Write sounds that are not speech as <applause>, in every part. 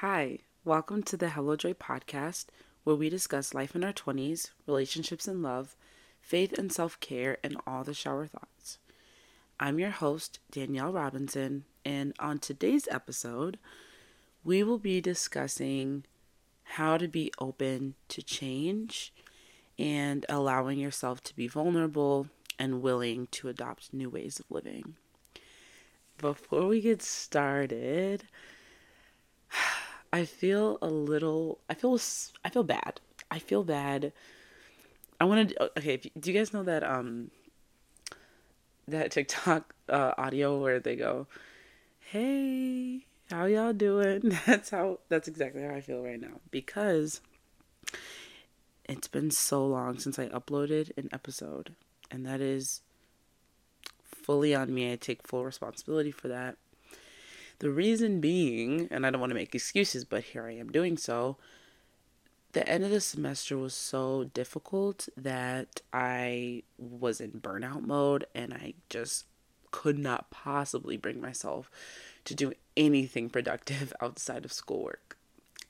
Hi, welcome to the Hello Joy podcast, where we discuss life in our 20s, relationships and love, faith and self care, and all the shower thoughts. I'm your host, Danielle Robinson, and on today's episode, we will be discussing how to be open to change and allowing yourself to be vulnerable and willing to adopt new ways of living. Before we get started, I feel a little. I feel. I feel bad. I feel bad. I want to. Okay, do you guys know that um that TikTok uh, audio where they go, "Hey, how y'all doing?" <laughs> That's how. That's exactly how I feel right now because it's been so long since I uploaded an episode, and that is fully on me. I take full responsibility for that. The reason being, and I don't want to make excuses, but here I am doing so, the end of the semester was so difficult that I was in burnout mode and I just could not possibly bring myself to do anything productive <laughs> outside of schoolwork.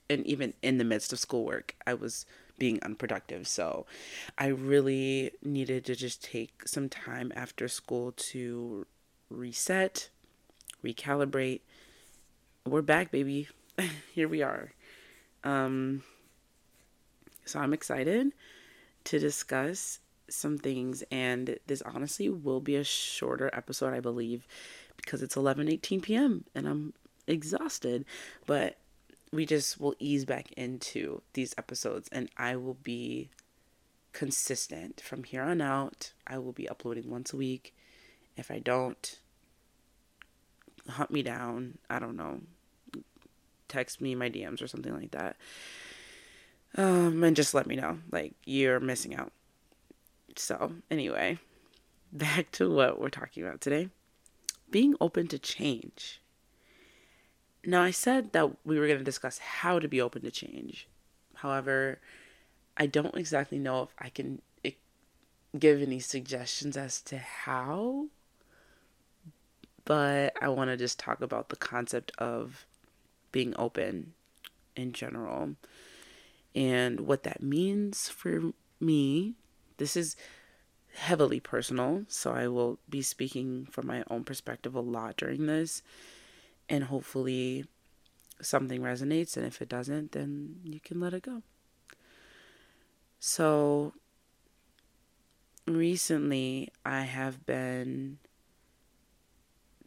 And even in the midst of schoolwork, I was being unproductive. So I really needed to just take some time after school to reset, recalibrate, we're back, baby. <laughs> Here we are. Um, so I'm excited to discuss some things, and this honestly will be a shorter episode, I believe, because it's 11 18 p.m. and I'm exhausted. But we just will ease back into these episodes, and I will be consistent from here on out. I will be uploading once a week. If I don't, hunt me down. I don't know. Text me my DMs or something like that. Um, and just let me know. Like, you're missing out. So, anyway, <laughs> back to what we're talking about today being open to change. Now, I said that we were going to discuss how to be open to change. However, I don't exactly know if I can eh, give any suggestions as to how but I want to just talk about the concept of being open in general and what that means for me. This is heavily personal, so I will be speaking from my own perspective a lot during this, and hopefully something resonates. And if it doesn't, then you can let it go. So, recently I have been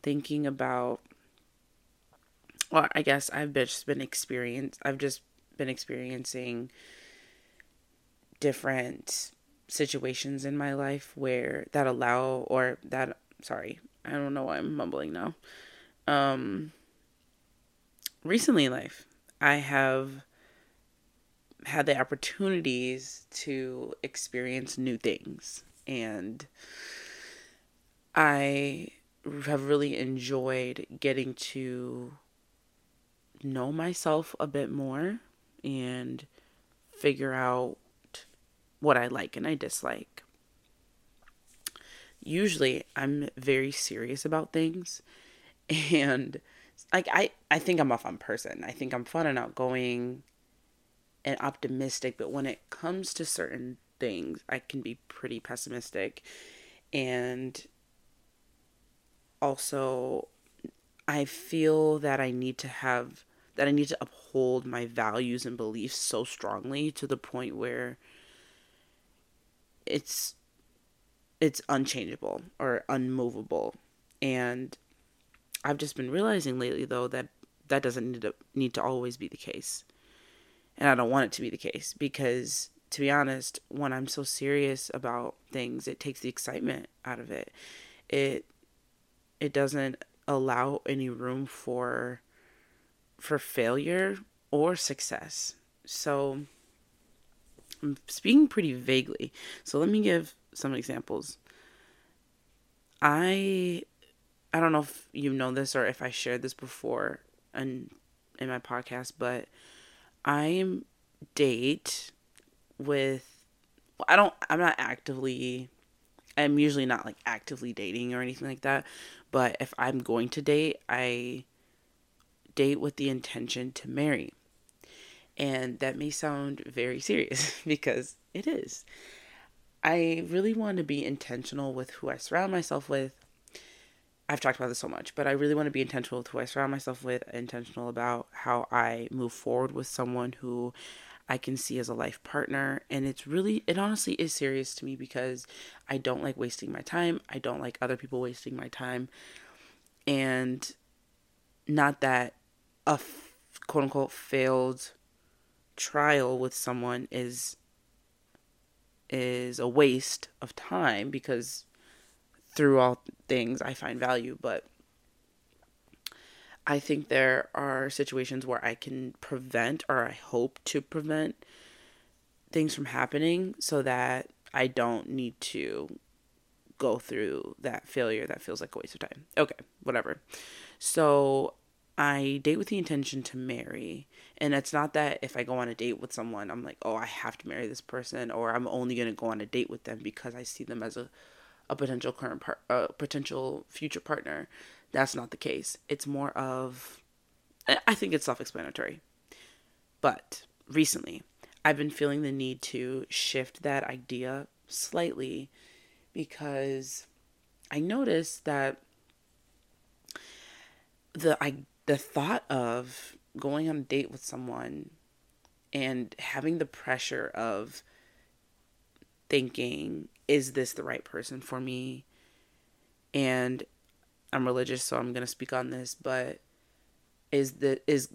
thinking about well, I guess I've just been experience I've just been experiencing different situations in my life where that allow or that sorry, I don't know why I'm mumbling now. Um recently in life, I have had the opportunities to experience new things and I have really enjoyed getting to know myself a bit more and figure out what I like and I dislike. Usually I'm very serious about things and like I I think I'm a fun person. I think I'm fun and outgoing and optimistic, but when it comes to certain things, I can be pretty pessimistic and also I feel that I need to have that I need to uphold my values and beliefs so strongly to the point where it's it's unchangeable or unmovable and I've just been realizing lately though that that doesn't need to need to always be the case. And I don't want it to be the case because to be honest, when I'm so serious about things, it takes the excitement out of it. It it doesn't allow any room for for failure or success. So I'm speaking pretty vaguely. So let me give some examples. I I don't know if you know this or if I shared this before in in my podcast, but I date with I don't I'm not actively I'm usually not like actively dating or anything like that, but if I'm going to date, I date with the intention to marry. And that may sound very serious <laughs> because it is. I really want to be intentional with who I surround myself with. I've talked about this so much, but I really want to be intentional with who I surround myself with, intentional about how I move forward with someone who I can see as a life partner. And it's really, it honestly is serious to me because I don't like wasting my time. I don't like other people wasting my time. And not that a f- quote unquote failed trial with someone is is a waste of time because through all things I find value, but I think there are situations where I can prevent or I hope to prevent things from happening so that I don't need to go through that failure that feels like a waste of time. Okay, whatever. So I date with the intention to marry. And it's not that if I go on a date with someone, I'm like, oh, I have to marry this person, or I'm only going to go on a date with them because I see them as a, a potential current part, a uh, potential future partner. That's not the case. It's more of, I think it's self explanatory. But recently, I've been feeling the need to shift that idea slightly because I noticed that the I the thought of going on a date with someone and having the pressure of thinking is this the right person for me and I'm religious so I'm going to speak on this but is the is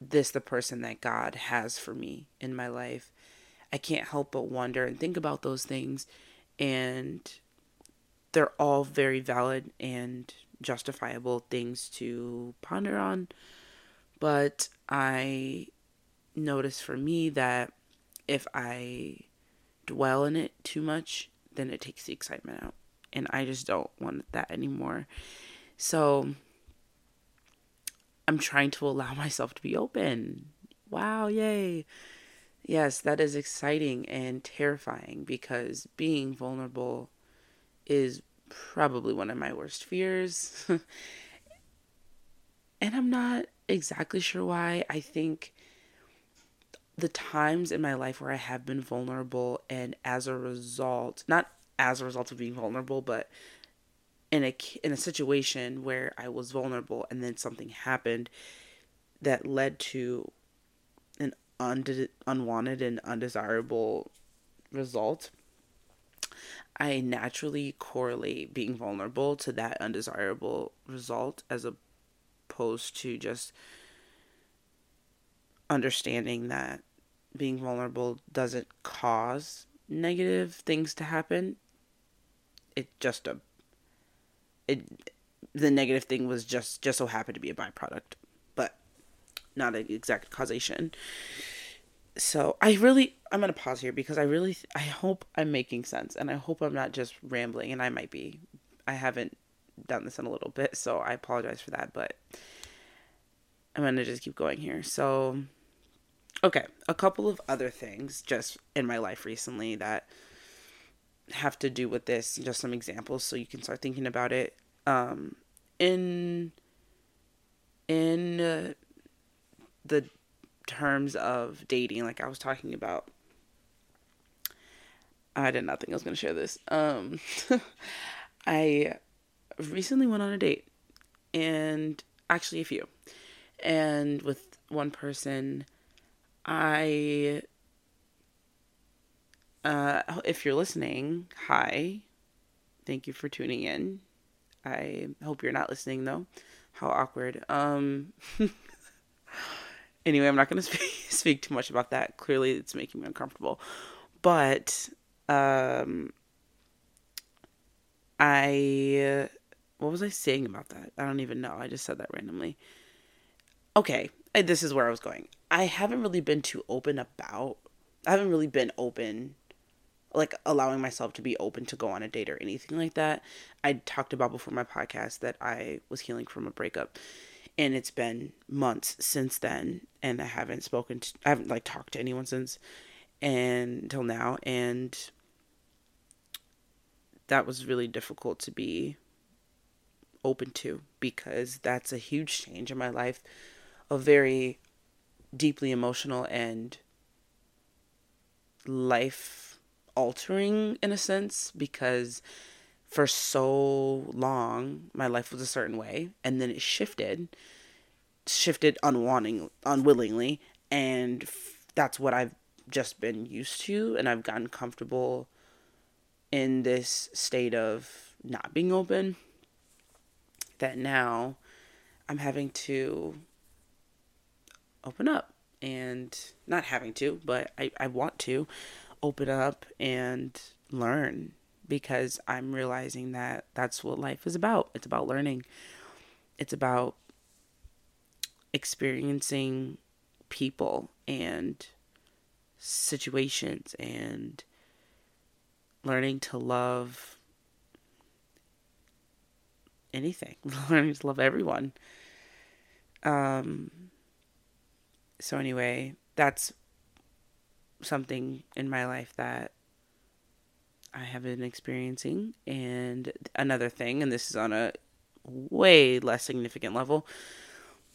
this the person that God has for me in my life I can't help but wonder and think about those things and they're all very valid and justifiable things to ponder on. But I notice for me that if I dwell in it too much, then it takes the excitement out. And I just don't want that anymore. So I'm trying to allow <laughs> myself to be open. Wow, yay. Yes, that is exciting and terrifying because being vulnerable is probably one of my worst fears. <laughs> and I'm not exactly sure why. I think the times in my life where I have been vulnerable and as a result, not as a result of being vulnerable, but in a in a situation where I was vulnerable and then something happened that led to an un- unwanted and undesirable result I naturally correlate being vulnerable to that undesirable result as opposed to just understanding that being vulnerable doesn't cause negative things to happen. It just a it the negative thing was just just so happened to be a byproduct, but not an exact causation so I really I'm gonna pause here because I really I hope I'm making sense and I hope I'm not just rambling and I might be. I haven't done this in a little bit, so I apologize for that, but I'm gonna just keep going here. So okay, a couple of other things just in my life recently that have to do with this, just some examples so you can start thinking about it. Um in in uh, the terms of dating, like I was talking about. I did not think I was going to share this. Um, <laughs> I recently went on a date, and actually a few, and with one person, I. Uh, if you're listening, hi. Thank you for tuning in. I hope you're not listening though. How awkward. Um <laughs> anyway, I'm not going <laughs> to speak, speak too much about that. Clearly, it's making me uncomfortable. But um, I what was I saying about that? I don't even know. I just said that randomly. Okay, this is where I was going. I haven't really been too open about. I haven't really been open like allowing myself to be open to go on a date or anything like that. I talked about before my podcast that I was healing from a breakup and it's been months since then and i haven't spoken to i haven't like talked to anyone since and until now and that was really difficult to be open to because that's a huge change in my life, a very deeply emotional and life altering in a sense because for so long my life was a certain way and then it shifted shifted unwanting unwillingly and f- that's what I've just been used to and I've gotten comfortable in this state of not being open that now I'm having to open up and not having to, but I, I want to open up and learn because I'm realizing that that's what life is about. It's about learning, it's about experiencing people and situations and learning to love anything, <laughs> learning to love everyone. Um, so, anyway, that's something in my life that I have been experiencing. And another thing, and this is on a way less significant level,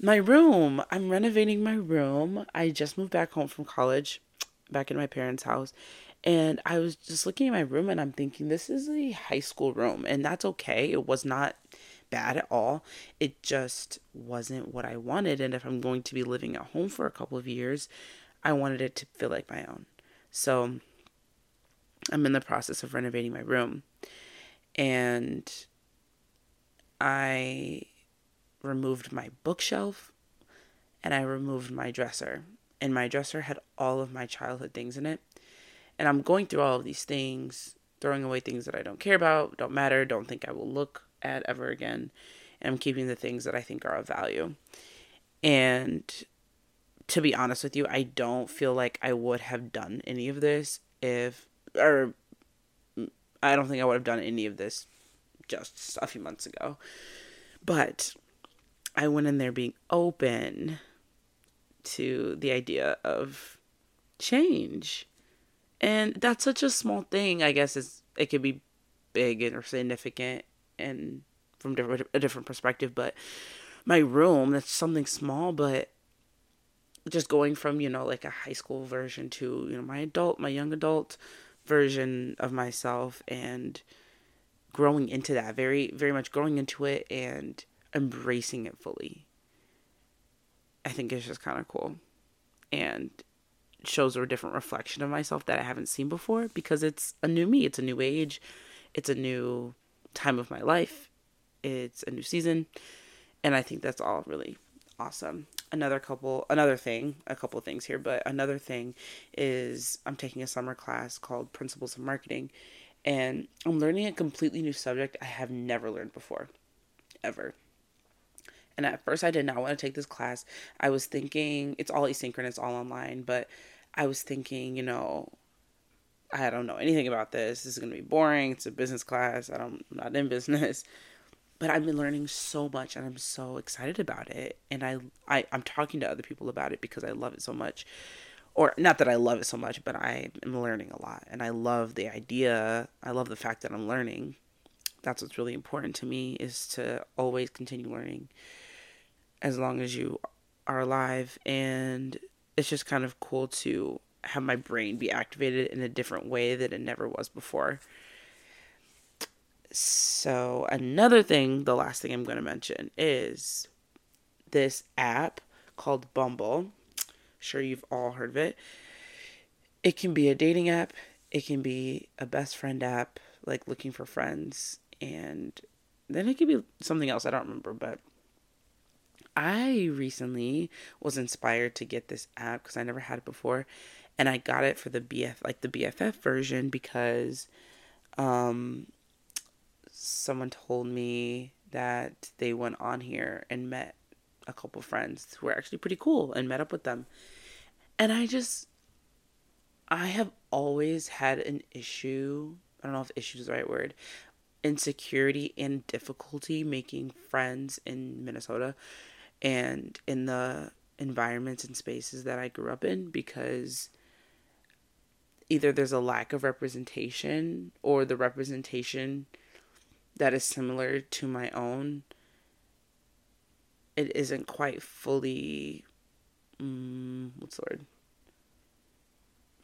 my room. I'm renovating my room. I just moved back home from college, back in my parents' house. And I was just looking at my room and I'm thinking, this is a high school room. And that's okay. It was not bad at all. It just wasn't what I wanted. And if I'm going to be living at home for a couple of years, I wanted it to feel like my own. So I'm in the process of renovating my room. And I removed my bookshelf and I removed my dresser. And my dresser had all of my childhood things in it. And I'm going through all of these things, throwing away things that I don't care about, don't matter, don't think I will look at ever again. And I'm keeping the things that I think are of value. And to be honest with you, I don't feel like I would have done any of this if, or I don't think I would have done any of this just a few months ago. But I went in there being open to the idea of change. And that's such a small thing, I guess is it could be big and or significant and from a different perspective, but my room, that's something small, but just going from, you know, like a high school version to, you know, my adult, my young adult version of myself and growing into that, very, very much growing into it and embracing it fully. I think it's just kind of cool. And shows a different reflection of myself that I haven't seen before because it's a new me. It's a new age. It's a new time of my life. It's a new season. And I think that's all really awesome. Another couple, another thing, a couple things here, but another thing is I'm taking a summer class called Principles of Marketing. And I'm learning a completely new subject I have never learned before, ever. And at first, I did not want to take this class. I was thinking it's all asynchronous, all online, but I was thinking, you know, I don't know anything about this. This is going to be boring. It's a business class. I don't, I'm not in business. But I've been learning so much and I'm so excited about it. And I, I, I'm talking to other people about it because I love it so much. Or not that I love it so much, but I am learning a lot. And I love the idea. I love the fact that I'm learning. That's what's really important to me is to always continue learning as long as you are alive. And it's just kind of cool to have my brain be activated in a different way that it never was before. So, another thing, the last thing I'm going to mention is this app called Bumble. sure you've all heard of it. It can be a dating app, it can be a best friend app, like looking for friends, and then it could be something else. I don't remember, but I recently was inspired to get this app because I never had it before, and I got it for the BF like the BFF version because um someone told me that they went on here and met a couple friends who were actually pretty cool and met up with them. And I just I have always had an issue, I don't know if issue is the right word, insecurity and difficulty making friends in Minnesota and in the environments and spaces that I grew up in because either there's a lack of representation or the representation that is similar to my own it isn't quite fully mm, what's the word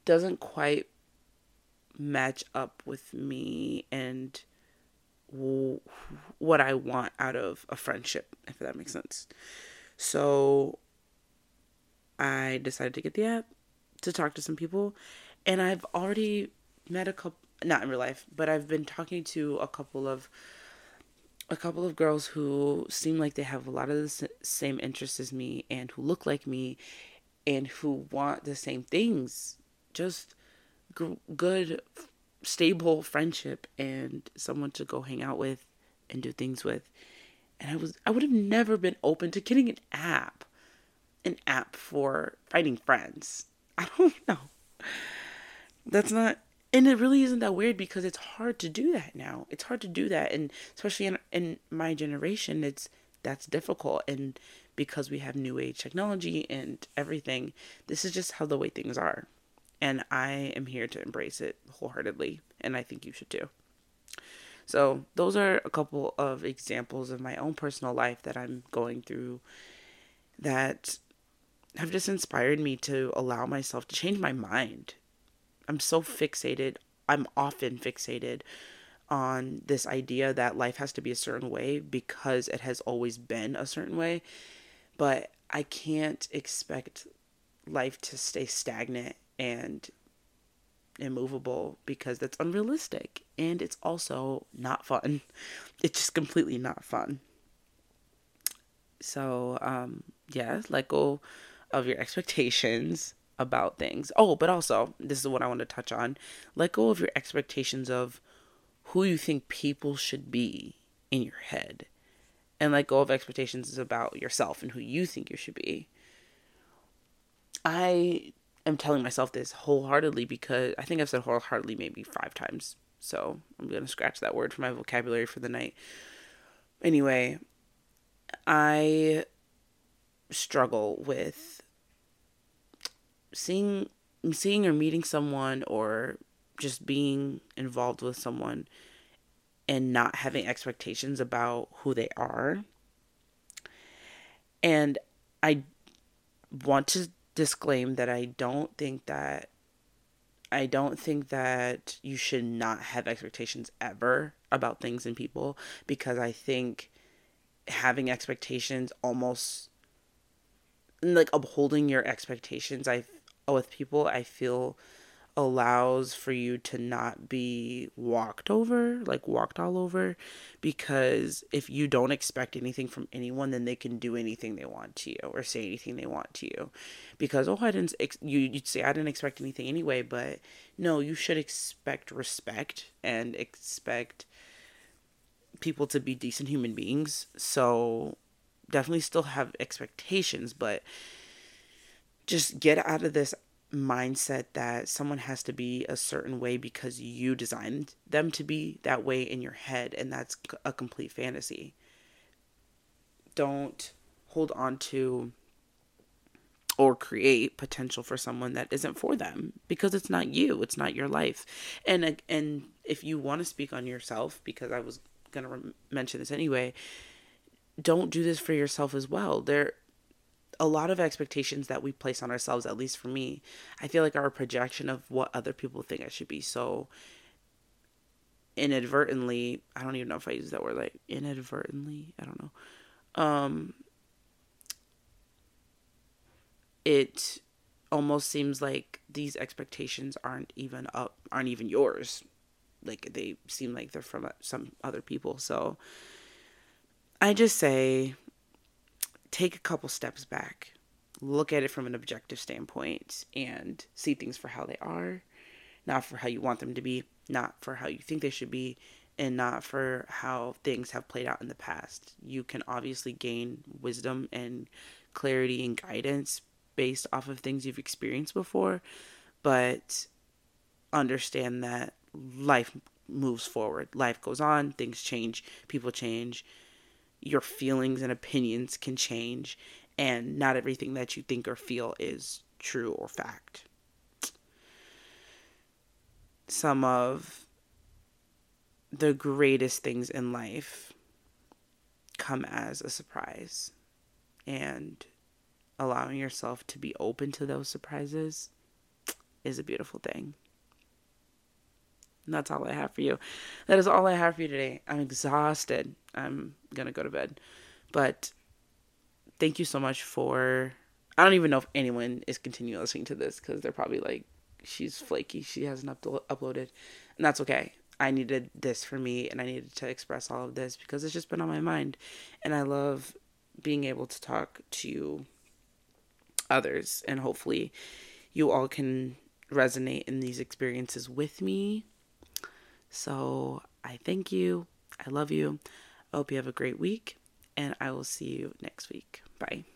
doesn't quite match up with me and what I want out of a friendship, if that makes sense. So I decided to get the app to talk to some people, and I've already met a couple, not in real life, but I've been talking to a couple of a couple of girls who seem like they have a lot of the same interests as me and who look like me and who want the same things just g- good stable friendship and someone to go hang out with and do things with. And i was i would have never been open to getting an app an app for finding friends. <laughs> I don't know. That's not and it really isn't that weird because it's hard to do that now. It's hard to do that and especially in, in my generation it's that's difficult. And because we have new age technology and everything this is just how the way things are. And i am here to embrace it wholeheartedly and i think you should too. So those are a couple of examples of my own personal life that i'm going through that have just inspired me to allow myself to change my mind I'm so fixated. I'm often fixated on this idea that life has to be a certain way because it has always been a certain way. But I can't expect life to stay stagnant and immovable because that's unrealistic and it's also not fun. <laughs> It's just completely not fun. So, um, yeah, let go of your expectations about things. Oh, but also, this is what I want to touch on. Let go of your expectations of who you think people should be in your head. And let go of expectations about yourself and who you think you should be. I am telling myself this wholeheartedly because I think I've said wholeheartedly maybe five times. So I'm going to scratch that word from my vocabulary for the night. Anyway, I struggle with seeing seeing or meeting someone or just being involved with someone and not having expectations about who they are. And I want to disclaim that I don't think that I don't think that you should not have expectations ever about things and people because I think having expectations almost like upholding your expectations I Uh, with people, I feel allows for you to not be walked over, like walked all over, because if you don't expect anything from anyone, then they can do anything they want to you or say anything they want to you. Because oh, I didn't ex- you you'd say I didn't expect anything anyway, but no, you should expect respect and expect people to be decent human beings. So definitely still have expectations, but just get out of this mindset that someone has to be a certain way because you designed them to be that way in your head and that's a complete fantasy. Don't hold on to or create potential for someone that isn't for them because it's not you, it's not your life. And and if you want to speak on yourself because I was going to re- mention this anyway, don't do this for yourself as well. There a lot of expectations that we place on ourselves, at least for me, I feel like are a projection of what other people think I should be. So inadvertently, I don't even know if I use that word like inadvertently, I don't know. Um it almost seems like these expectations aren't even up aren't even yours. Like they seem like they're from some other people. So I just say take a couple steps back, look at it from an objective standpoint, and see things for how they are, not for how you want them to be, not for how you think they should be, and not for how things have played out in the past. You can obviously gain wisdom and clarity and guidance based off of things you've experienced before, but understand that life moves forward. Life goes on, things change, people change, your feelings and opinions can change, and not everything that you think or feel is true or fact. Some of the greatest things in life come as a surprise. and allowing yourself to be open to those surprises is a beautiful thing. That's all I have for you. That is all I have for you today. I'm exhausted. I'm going to go to bed. But thank you so much for. I don't even know if anyone is continuing listening to this because they're probably like, she's flaky. She hasn't up- uploaded. And that's okay. I needed this for me and I needed to express all of this because it's just been on my mind. And I love being able to talk to others. And hopefully, you all can resonate in these experiences with me. So I thank you. I love you. I hope you have a great week. And I will see you next week. Bye.